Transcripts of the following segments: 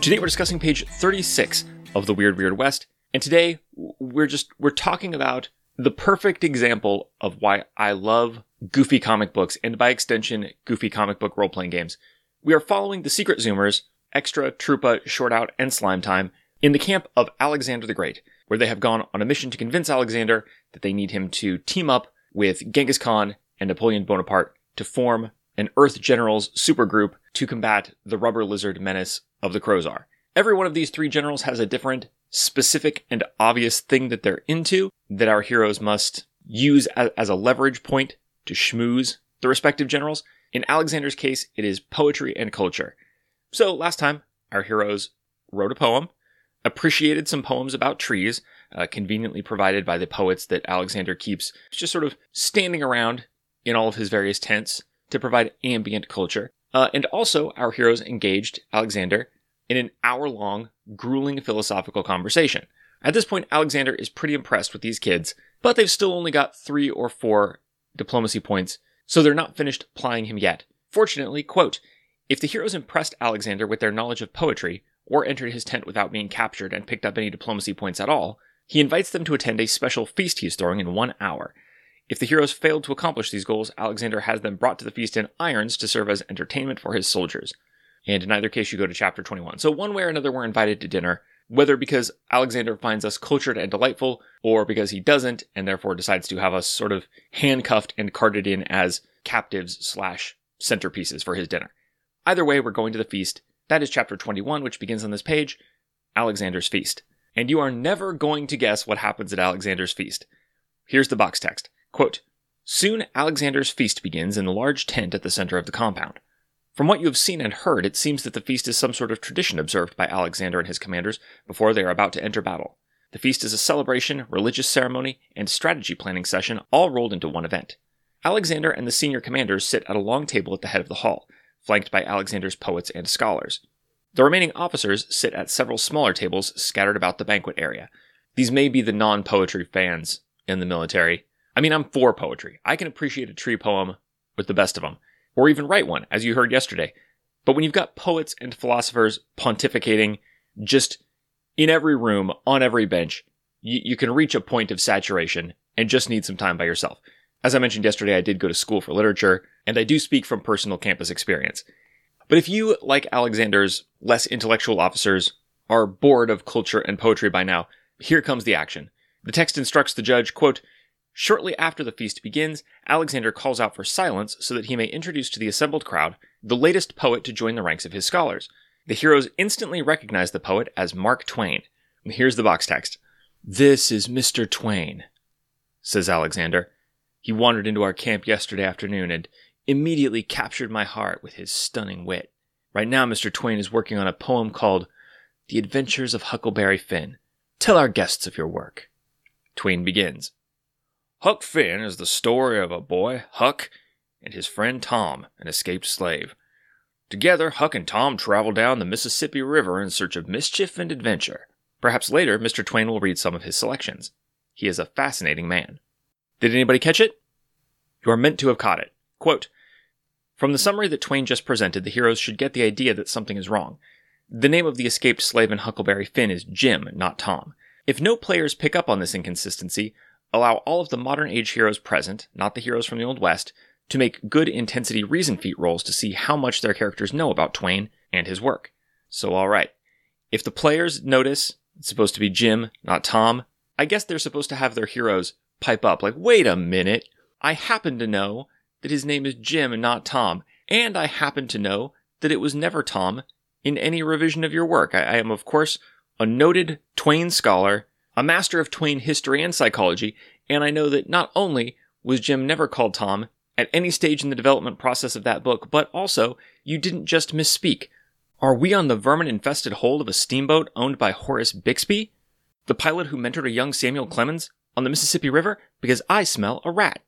Today we're discussing page 36 of The Weird Weird West, and today we're just we're talking about the perfect example of why I love goofy comic books and by extension goofy comic book role-playing games. We are following the Secret Zoomers, Extra, Troopa, Short Out, and Slime Time in the camp of Alexander the Great, where they have gone on a mission to convince Alexander that they need him to team up with Genghis Khan and Napoleon Bonaparte to form an Earth Generals supergroup to combat the rubber lizard menace of the crows are. Every one of these three generals has a different, specific, and obvious thing that they're into that our heroes must use as a leverage point to schmooze the respective generals. In Alexander's case, it is poetry and culture. So last time, our heroes wrote a poem, appreciated some poems about trees, uh, conveniently provided by the poets that Alexander keeps just sort of standing around in all of his various tents to provide ambient culture. Uh, and also, our heroes engaged Alexander in an hour long, grueling philosophical conversation. At this point, Alexander is pretty impressed with these kids, but they've still only got three or four diplomacy points, so they're not finished plying him yet. Fortunately, quote, if the heroes impressed Alexander with their knowledge of poetry, or entered his tent without being captured and picked up any diplomacy points at all, he invites them to attend a special feast he's throwing in one hour. If the heroes failed to accomplish these goals, Alexander has them brought to the feast in irons to serve as entertainment for his soldiers. And in either case, you go to chapter 21. So, one way or another, we're invited to dinner, whether because Alexander finds us cultured and delightful, or because he doesn't, and therefore decides to have us sort of handcuffed and carted in as captives slash centerpieces for his dinner. Either way, we're going to the feast. That is chapter 21, which begins on this page Alexander's Feast. And you are never going to guess what happens at Alexander's Feast. Here's the box text. Quote, Soon Alexander's feast begins in the large tent at the center of the compound. From what you have seen and heard, it seems that the feast is some sort of tradition observed by Alexander and his commanders before they are about to enter battle. The feast is a celebration, religious ceremony, and strategy planning session all rolled into one event. Alexander and the senior commanders sit at a long table at the head of the hall, flanked by Alexander's poets and scholars. The remaining officers sit at several smaller tables scattered about the banquet area. These may be the non poetry fans in the military, I mean, I'm for poetry. I can appreciate a tree poem with the best of them, or even write one, as you heard yesterday. But when you've got poets and philosophers pontificating just in every room, on every bench, you, you can reach a point of saturation and just need some time by yourself. As I mentioned yesterday, I did go to school for literature, and I do speak from personal campus experience. But if you, like Alexander's less intellectual officers, are bored of culture and poetry by now, here comes the action. The text instructs the judge, quote, Shortly after the feast begins, Alexander calls out for silence so that he may introduce to the assembled crowd the latest poet to join the ranks of his scholars. The heroes instantly recognize the poet as Mark Twain. Here's the box text This is Mr. Twain, says Alexander. He wandered into our camp yesterday afternoon and immediately captured my heart with his stunning wit. Right now, Mr. Twain is working on a poem called The Adventures of Huckleberry Finn. Tell our guests of your work. Twain begins. Huck Finn is the story of a boy, Huck, and his friend Tom, an escaped slave. Together, Huck and Tom travel down the Mississippi River in search of mischief and adventure. Perhaps later, Mr. Twain will read some of his selections. He is a fascinating man. Did anybody catch it? You are meant to have caught it. Quote, From the summary that Twain just presented, the heroes should get the idea that something is wrong. The name of the escaped slave in Huckleberry Finn is Jim, not Tom. If no players pick up on this inconsistency, allow all of the modern age heroes present, not the heroes from the Old West, to make good intensity reason feat rolls to see how much their characters know about Twain and his work. So, alright. If the players notice it's supposed to be Jim, not Tom, I guess they're supposed to have their heroes pipe up, like, wait a minute, I happen to know that his name is Jim and not Tom, and I happen to know that it was never Tom in any revision of your work. I, I am, of course, a noted Twain scholar a master of Twain history and psychology, and I know that not only was Jim never called Tom at any stage in the development process of that book, but also you didn't just misspeak. Are we on the vermin infested hold of a steamboat owned by Horace Bixby? The pilot who mentored a young Samuel Clemens on the Mississippi River? Because I smell a rat.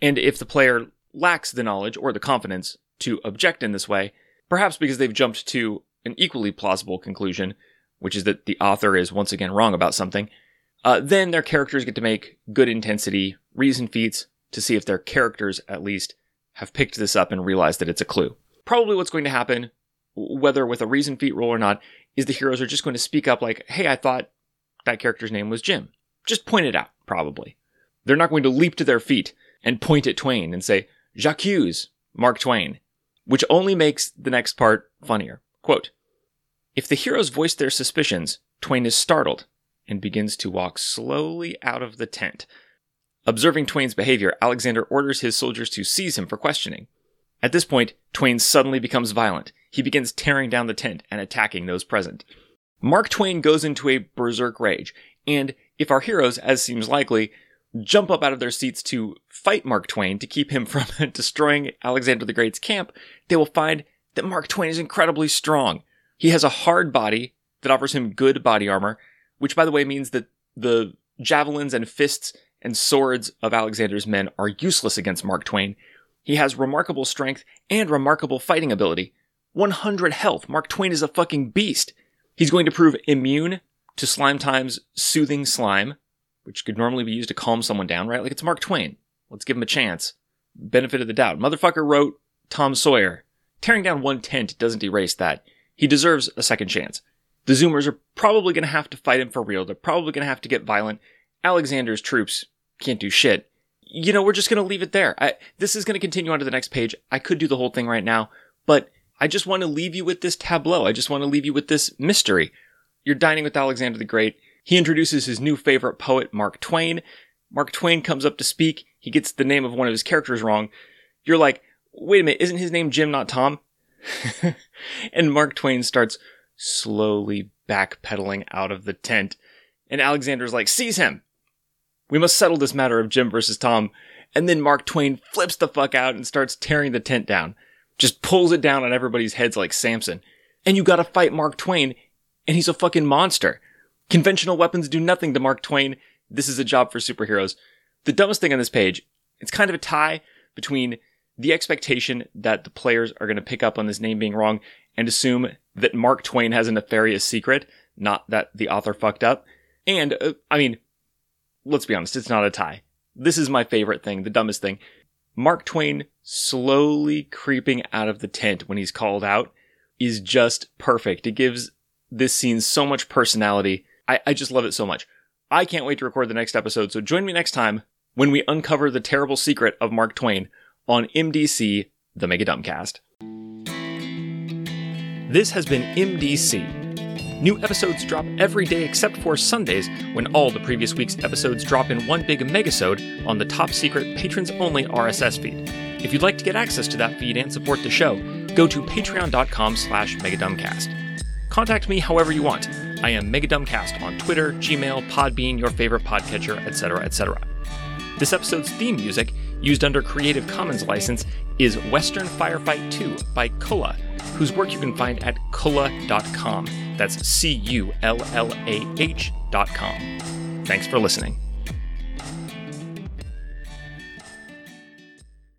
And if the player lacks the knowledge or the confidence to object in this way, perhaps because they've jumped to an equally plausible conclusion, which is that the author is once again wrong about something, uh, then their characters get to make good intensity reason feats to see if their characters, at least, have picked this up and realized that it's a clue. Probably what's going to happen whether with a reason feat roll or not, is the heroes are just going to speak up like, hey, I thought that character's name was Jim. Just point it out, probably. They're not going to leap to their feet and point at Twain and say, J'accuse Mark Twain, which only makes the next part funnier. Quote, if the heroes voice their suspicions, Twain is startled and begins to walk slowly out of the tent. Observing Twain's behavior, Alexander orders his soldiers to seize him for questioning. At this point, Twain suddenly becomes violent. He begins tearing down the tent and attacking those present. Mark Twain goes into a berserk rage, and if our heroes, as seems likely, jump up out of their seats to fight Mark Twain to keep him from destroying Alexander the Great's camp, they will find that Mark Twain is incredibly strong. He has a hard body that offers him good body armor, which by the way means that the javelins and fists and swords of Alexander's men are useless against Mark Twain, he has remarkable strength and remarkable fighting ability. 100 health. Mark Twain is a fucking beast. He's going to prove immune to Slime Time's soothing slime, which could normally be used to calm someone down, right? Like it's Mark Twain. Let's give him a chance. Benefit of the doubt. Motherfucker wrote Tom Sawyer. Tearing down one tent doesn't erase that. He deserves a second chance. The Zoomers are probably going to have to fight him for real. They're probably going to have to get violent. Alexander's troops can't do shit you know, we're just going to leave it there. I, this is going to continue on to the next page. I could do the whole thing right now, but I just want to leave you with this tableau. I just want to leave you with this mystery. You're dining with Alexander the Great. He introduces his new favorite poet, Mark Twain. Mark Twain comes up to speak. He gets the name of one of his characters wrong. You're like, wait a minute, isn't his name Jim, not Tom? and Mark Twain starts slowly backpedaling out of the tent. And Alexander's like, seize him! We must settle this matter of Jim versus Tom. And then Mark Twain flips the fuck out and starts tearing the tent down. Just pulls it down on everybody's heads like Samson. And you gotta fight Mark Twain, and he's a fucking monster. Conventional weapons do nothing to Mark Twain. This is a job for superheroes. The dumbest thing on this page, it's kind of a tie between the expectation that the players are going to pick up on this name being wrong and assume that Mark Twain has a nefarious secret, not that the author fucked up. And, uh, I mean, let's be honest, it's not a tie. This is my favorite thing, the dumbest thing. Mark Twain slowly creeping out of the tent when he's called out is just perfect. It gives this scene so much personality. I, I just love it so much. I can't wait to record the next episode, so join me next time when we uncover the terrible secret of Mark Twain on MDC, the Mega Dumbcast. This has been MDC New episodes drop every day except for Sundays, when all the previous week's episodes drop in one big megasode on the top secret patrons only RSS feed. If you'd like to get access to that feed and support the show, go to patreon.com slash megadumbcast. Contact me however you want. I am Megadumbcast on Twitter, Gmail, Podbean, your favorite podcatcher, etc., etc. This episode's theme music, used under Creative Commons license, is Western Firefight 2 by Cullah, whose work you can find at cullah.com. That's C U L L A H.com. Thanks for listening.